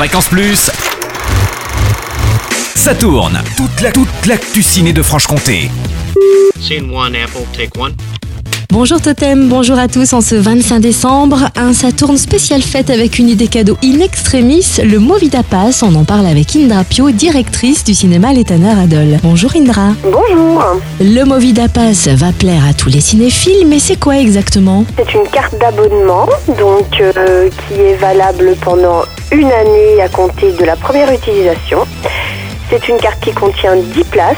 Fréquence Plus. Ça tourne. Toute la toute l'actu ciné de Franche-Comté. Scene one, Apple, take one. Bonjour Totem, bonjour à tous. En ce 25 décembre, un Saturne spécial fête avec une idée cadeau in extremis, le Movida Pass. On en parle avec Indra Pio, directrice du cinéma Létaner Adol. Bonjour Indra. Bonjour, Le Movida Pass va plaire à tous les cinéphiles, mais c'est quoi exactement? C'est une carte d'abonnement donc euh, qui est valable pendant une année à compter de la première utilisation. C'est une carte qui contient 10 places.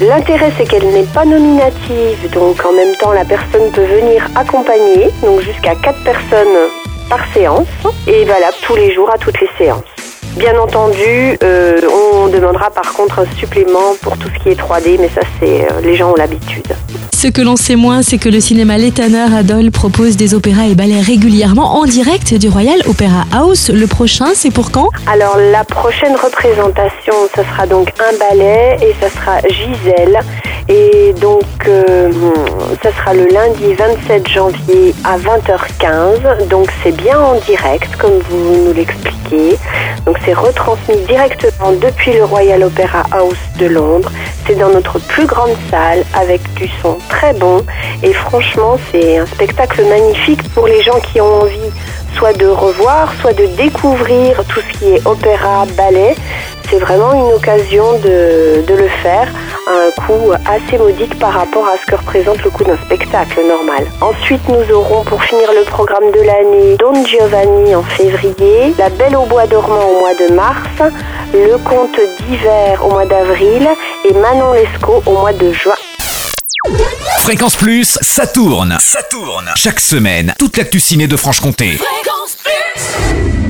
L'intérêt c'est qu'elle n'est pas nominative, donc en même temps la personne peut venir accompagner, donc jusqu'à 4 personnes par séance, et valable tous les jours à toutes les séances. Bien entendu, euh, on demandera par contre un supplément pour tout ce qui est 3D, mais ça c'est euh, les gens ont l'habitude. Ce que l'on sait moins, c'est que le cinéma Létaner Adol propose des opéras et ballets régulièrement en direct du Royal Opera House. Le prochain, c'est pour quand? Alors la prochaine représentation, ce sera donc un ballet et ça sera Gisèle. Et donc euh, ça sera le lundi 27 janvier à 20h15. Donc c'est bien en direct comme vous nous l'expliquez. Retransmis directement depuis le Royal Opera House de Londres. C'est dans notre plus grande salle avec du son très bon. Et franchement c'est un spectacle magnifique pour les gens qui ont envie soit de revoir, soit de découvrir tout ce qui est opéra, ballet. C'est vraiment une occasion de, le faire un coût assez modique par rapport à ce que représente le coût d'un spectacle normal. Ensuite, nous aurons pour finir le programme de l'année Don Giovanni en février, La Belle au Bois dormant au mois de mars, Le Conte d'hiver au mois d'avril et Manon Lescaut au mois de juin. Fréquence Plus, ça tourne. Ça tourne. Chaque semaine, toute l'actu ciné de Franche-Comté. Fréquence Plus